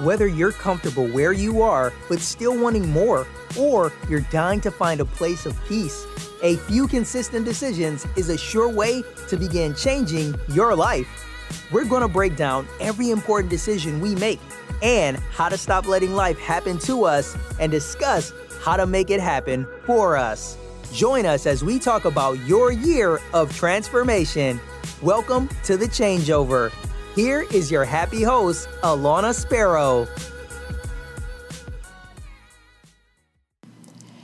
Whether you're comfortable where you are, but still wanting more, or you're dying to find a place of peace, a few consistent decisions is a sure way to begin changing your life. We're going to break down every important decision we make and how to stop letting life happen to us and discuss how to make it happen for us. Join us as we talk about your year of transformation. Welcome to the changeover. Here is your happy host, Alanna Sparrow.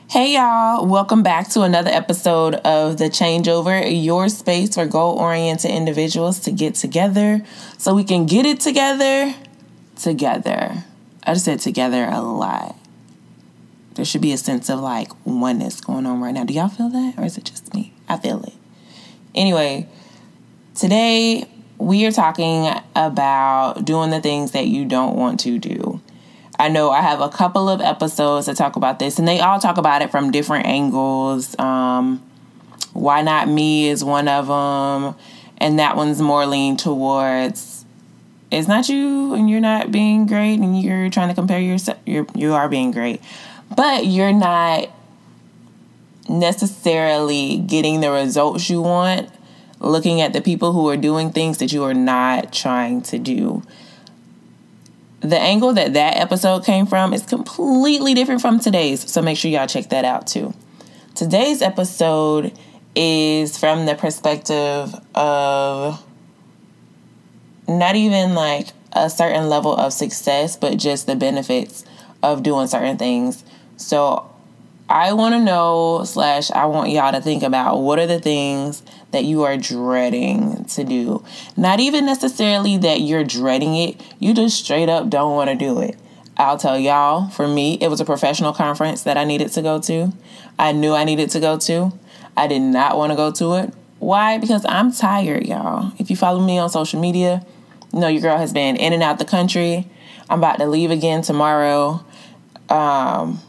Hey y'all, welcome back to another episode of The Changeover, your space for goal oriented individuals to get together so we can get it together together. I just said together a lot. There should be a sense of like oneness going on right now. Do y'all feel that? Or is it just me? I feel it. Anyway, today we are talking about doing the things that you don't want to do. I know I have a couple of episodes that talk about this, and they all talk about it from different angles. Um, Why Not Me is one of them, and that one's more lean towards it's not you and you're not being great and you're trying to compare yourself you're you are being great but you're not necessarily getting the results you want looking at the people who are doing things that you are not trying to do. The angle that that episode came from is completely different from today's, so make sure y'all check that out too. Today's episode is from the perspective of not even like a certain level of success, but just the benefits of doing certain things. So I want to know, slash, I want y'all to think about what are the things that you are dreading to do. Not even necessarily that you're dreading it, you just straight up don't want to do it. I'll tell y'all, for me, it was a professional conference that I needed to go to. I knew I needed to go to. I did not want to go to it. Why? Because I'm tired, y'all. If you follow me on social media, you know your girl has been in and out the country. I'm about to leave again tomorrow. Um,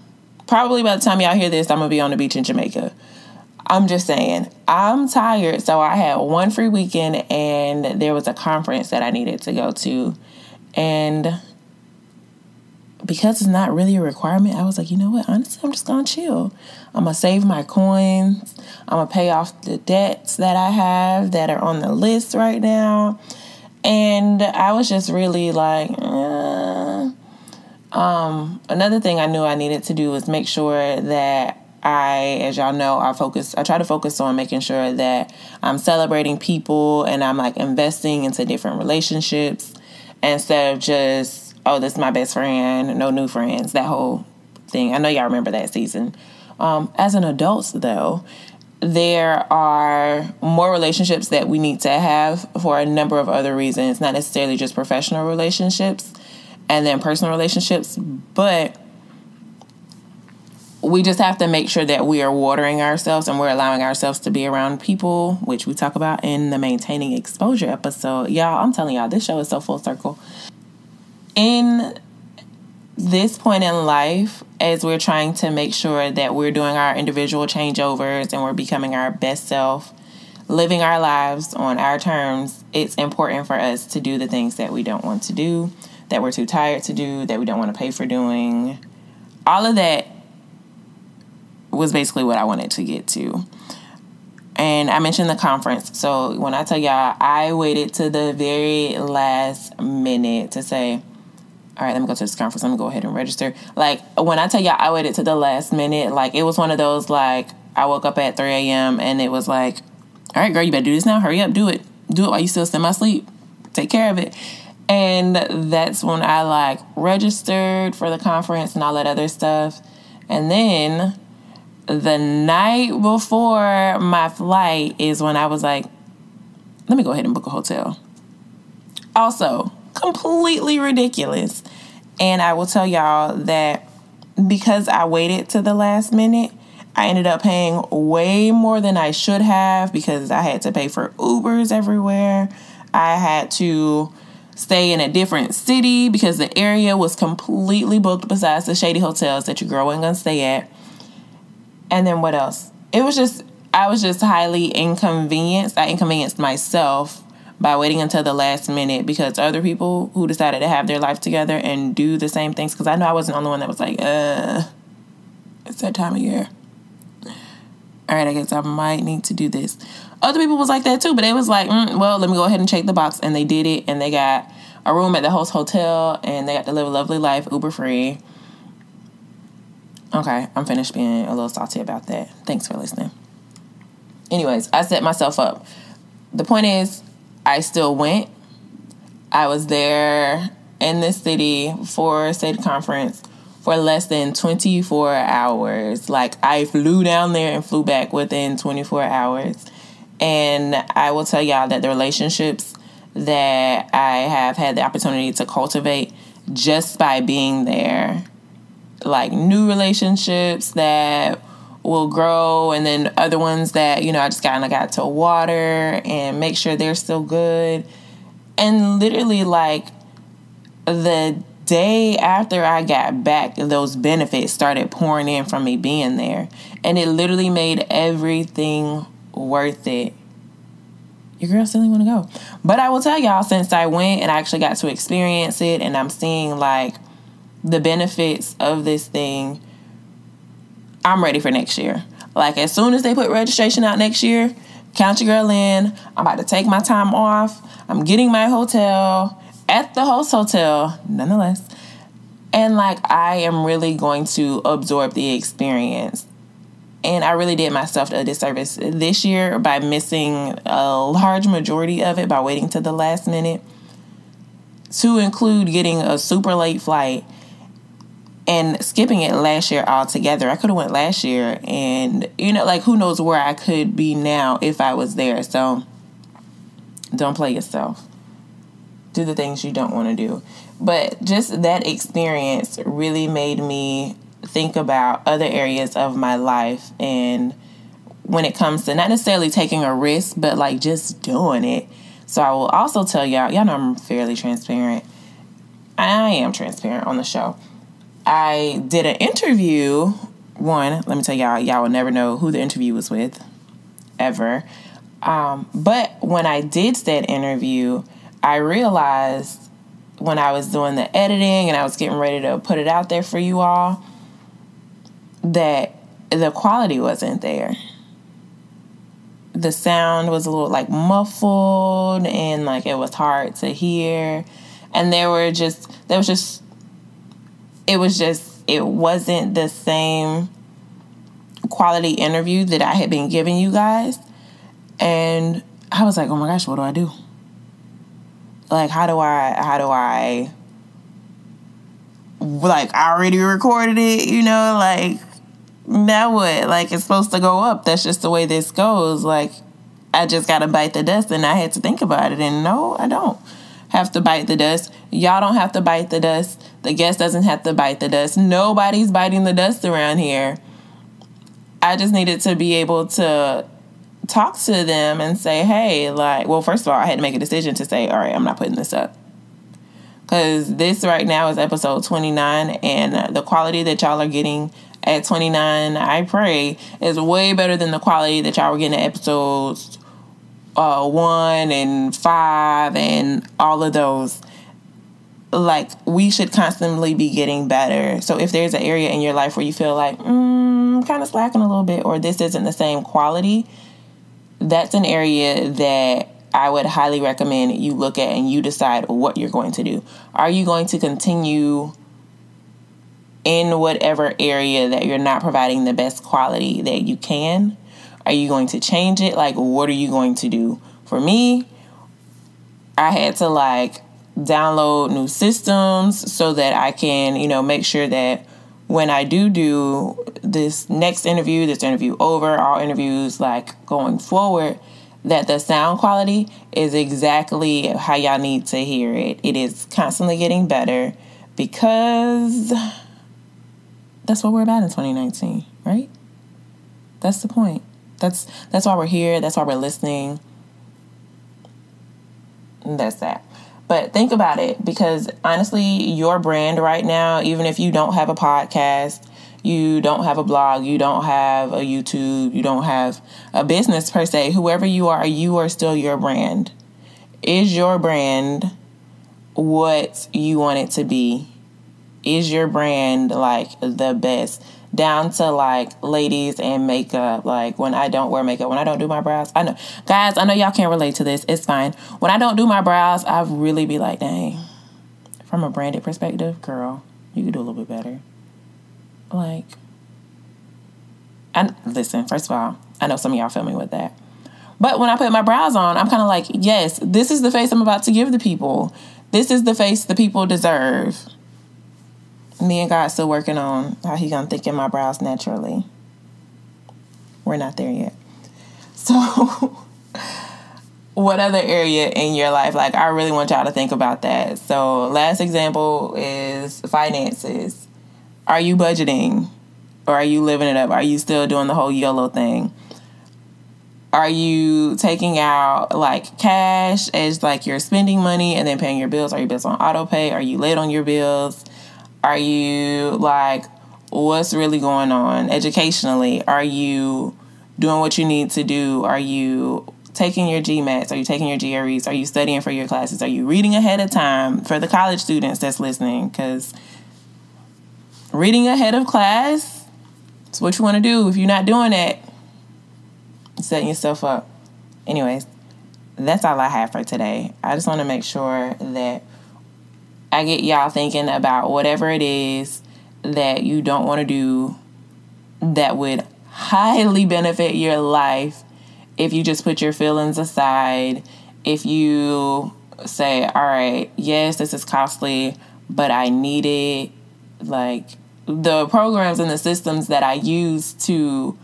Probably by the time y'all hear this, I'm gonna be on the beach in Jamaica. I'm just saying, I'm tired. So I had one free weekend and there was a conference that I needed to go to. And because it's not really a requirement, I was like, you know what? Honestly, I'm just gonna chill. I'm gonna save my coins. I'm gonna pay off the debts that I have that are on the list right now. And I was just really like, eh um, another thing I knew I needed to do was make sure that I, as y'all know, I focus. I try to focus on making sure that I'm celebrating people and I'm like investing into different relationships instead of just, oh, this is my best friend, no new friends. That whole thing. I know y'all remember that season. Um, as an adult, though, there are more relationships that we need to have for a number of other reasons, not necessarily just professional relationships and then personal relationships. But we just have to make sure that we are watering ourselves and we're allowing ourselves to be around people, which we talk about in the maintaining exposure episode. Y'all, I'm telling y'all, this show is so full circle. In this point in life, as we're trying to make sure that we're doing our individual changeovers and we're becoming our best self, living our lives on our terms, it's important for us to do the things that we don't want to do that we're too tired to do, that we don't want to pay for doing. All of that was basically what I wanted to get to. And I mentioned the conference. So when I tell y'all, I waited to the very last minute to say, all right, let me go to this conference. Let me go ahead and register. Like when I tell y'all, I waited to the last minute. Like it was one of those like I woke up at 3 a.m. and it was like, all right, girl, you better do this now. Hurry up, do it. Do it while you still semi sleep. Take care of it. And that's when I like registered for the conference and all that other stuff. And then the night before my flight is when I was like, let me go ahead and book a hotel. Also, completely ridiculous. And I will tell y'all that because I waited to the last minute, I ended up paying way more than I should have because I had to pay for Ubers everywhere. I had to stay in a different city because the area was completely booked besides the shady hotels that your girl wasn't gonna stay at. And then what else? It was just I was just highly inconvenienced. I inconvenienced myself by waiting until the last minute because other people who decided to have their life together and do the same things. Because I know I wasn't the only one that was like, uh, it's that time of year. All right, I guess I might need to do this. Other people was like that too, but it was like, mm, well, let me go ahead and check the box, and they did it, and they got a room at the host hotel, and they got to live a lovely life, Uber free. Okay, I'm finished being a little salty about that. Thanks for listening. Anyways, I set myself up. The point is, I still went. I was there in the city for state conference for less than 24 hours. Like I flew down there and flew back within 24 hours. And I will tell y'all that the relationships that I have had the opportunity to cultivate just by being there, like new relationships that will grow and then other ones that you know I just kind of got to water and make sure they're still good and literally like the day after I got back, those benefits started pouring in from me being there. And it literally made everything worth it. Your girl still want to go. But I will tell y'all, since I went and I actually got to experience it and I'm seeing like the benefits of this thing, I'm ready for next year. Like as soon as they put registration out next year, count your girl in. I'm about to take my time off. I'm getting my hotel at the host hotel, nonetheless. And like, I am really going to absorb the experience. And I really did myself a disservice this year by missing a large majority of it by waiting to the last minute, to include getting a super late flight and skipping it last year altogether. I could have went last year and you know like who knows where I could be now if I was there. So don't play yourself do the things you don't want to do. But just that experience really made me think about other areas of my life and when it comes to not necessarily taking a risk, but like just doing it. So I will also tell y'all, y'all know I'm fairly transparent. I am transparent on the show. I did an interview. One, let me tell y'all, y'all will never know who the interview was with, ever. Um, but when I did that interview, I realized when I was doing the editing and I was getting ready to put it out there for you all that the quality wasn't there. The sound was a little like muffled and like it was hard to hear. And there were just, there was just, it was just, it wasn't the same quality interview that I had been giving you guys. And I was like, oh my gosh, what do I do? like how do I how do I like I already recorded it, you know, like now what? like it's supposed to go up. That's just the way this goes. Like I just gotta bite the dust and I had to think about it and no, I don't have to bite the dust. Y'all don't have to bite the dust. The guest doesn't have to bite the dust. Nobody's biting the dust around here. I just needed to be able to talk to them and say, hey, like, well, first of all, I had to make a decision to say, all right, I'm not putting this up. Because this right now is episode 29, and the quality that y'all are getting at 29, I pray, is way better than the quality that y'all were getting at episodes uh, 1 and 5 and all of those. Like, we should constantly be getting better. So, if there's an area in your life where you feel like, mm, kind of slacking a little bit, or this isn't the same quality, that's an area that I would highly recommend you look at and you decide what you're going to do. Are you going to continue in whatever area that you're not providing the best quality that you can? Are you going to change it? Like, what are you going to do? For me, I had to like download new systems so that I can, you know, make sure that when I do do this next interview, this interview over, all interviews like going forward, that the sound quality is exactly how y'all need to hear it. It is constantly getting better because that's what we're about in 2019, right? That's the point. That's that's why we're here. That's why we're listening. And that's that. But think about it because honestly, your brand right now, even if you don't have a podcast, you don't have a blog, you don't have a YouTube, you don't have a business per se, whoever you are, you are still your brand. Is your brand what you want it to be? Is your brand like the best? Down to like ladies and makeup. Like when I don't wear makeup, when I don't do my brows. I know, guys, I know y'all can't relate to this. It's fine. When I don't do my brows, I really be like, dang, from a branded perspective, girl, you could do a little bit better. Like, and listen, first of all, I know some of y'all feel me with that. But when I put my brows on, I'm kind of like, yes, this is the face I'm about to give the people. This is the face the people deserve. Me and God still working on how he gonna thicken my brows naturally. We're not there yet. So, what other area in your life? Like, I really want y'all to think about that. So, last example is finances. Are you budgeting? Or are you living it up? Are you still doing the whole YOLO thing? Are you taking out like cash as like you're spending money and then paying your bills? Are your bills on auto pay? Are you late on your bills? Are you like what's really going on educationally? Are you doing what you need to do? Are you taking your GMATs? Are you taking your GREs? Are you studying for your classes? Are you reading ahead of time for the college students that's listening? Because reading ahead of class is what you want to do. If you're not doing that, setting yourself up. Anyways, that's all I have for today. I just want to make sure that I get y'all thinking about whatever it is that you don't want to do that would highly benefit your life if you just put your feelings aside. If you say, all right, yes, this is costly, but I need it. Like the programs and the systems that I use to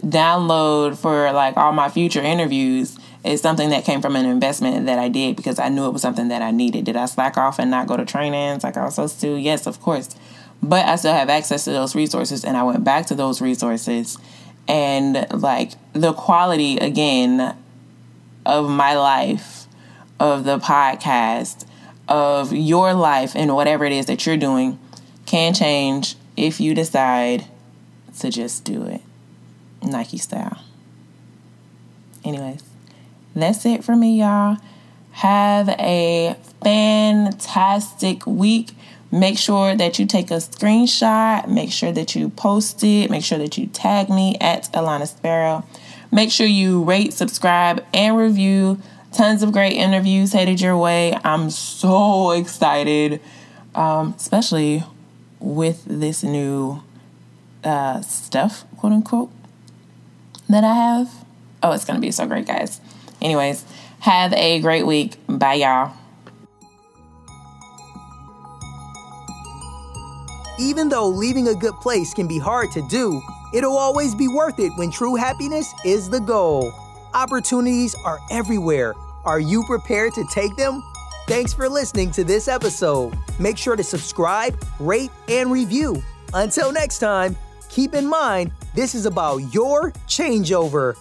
download for like all my future interviews is something that came from an investment that I did because I knew it was something that I needed. Did I slack off and not go to trainings like I was supposed to? Yes, of course. But I still have access to those resources and I went back to those resources and like the quality again of my life, of the podcast, of your life and whatever it is that you're doing can change if you decide to just do it. Nike style. Anyways, that's it for me, y'all. Have a fantastic week. Make sure that you take a screenshot. Make sure that you post it. Make sure that you tag me at Alanna Sparrow. Make sure you rate, subscribe, and review. Tons of great interviews headed your way. I'm so excited, um, especially with this new uh, stuff, quote unquote that I have. Oh, it's going to be so great, guys. Anyways, have a great week. Bye, y'all. Even though leaving a good place can be hard to do, it'll always be worth it when true happiness is the goal. Opportunities are everywhere. Are you prepared to take them? Thanks for listening to this episode. Make sure to subscribe, rate, and review. Until next time, keep in mind this is about your changeover.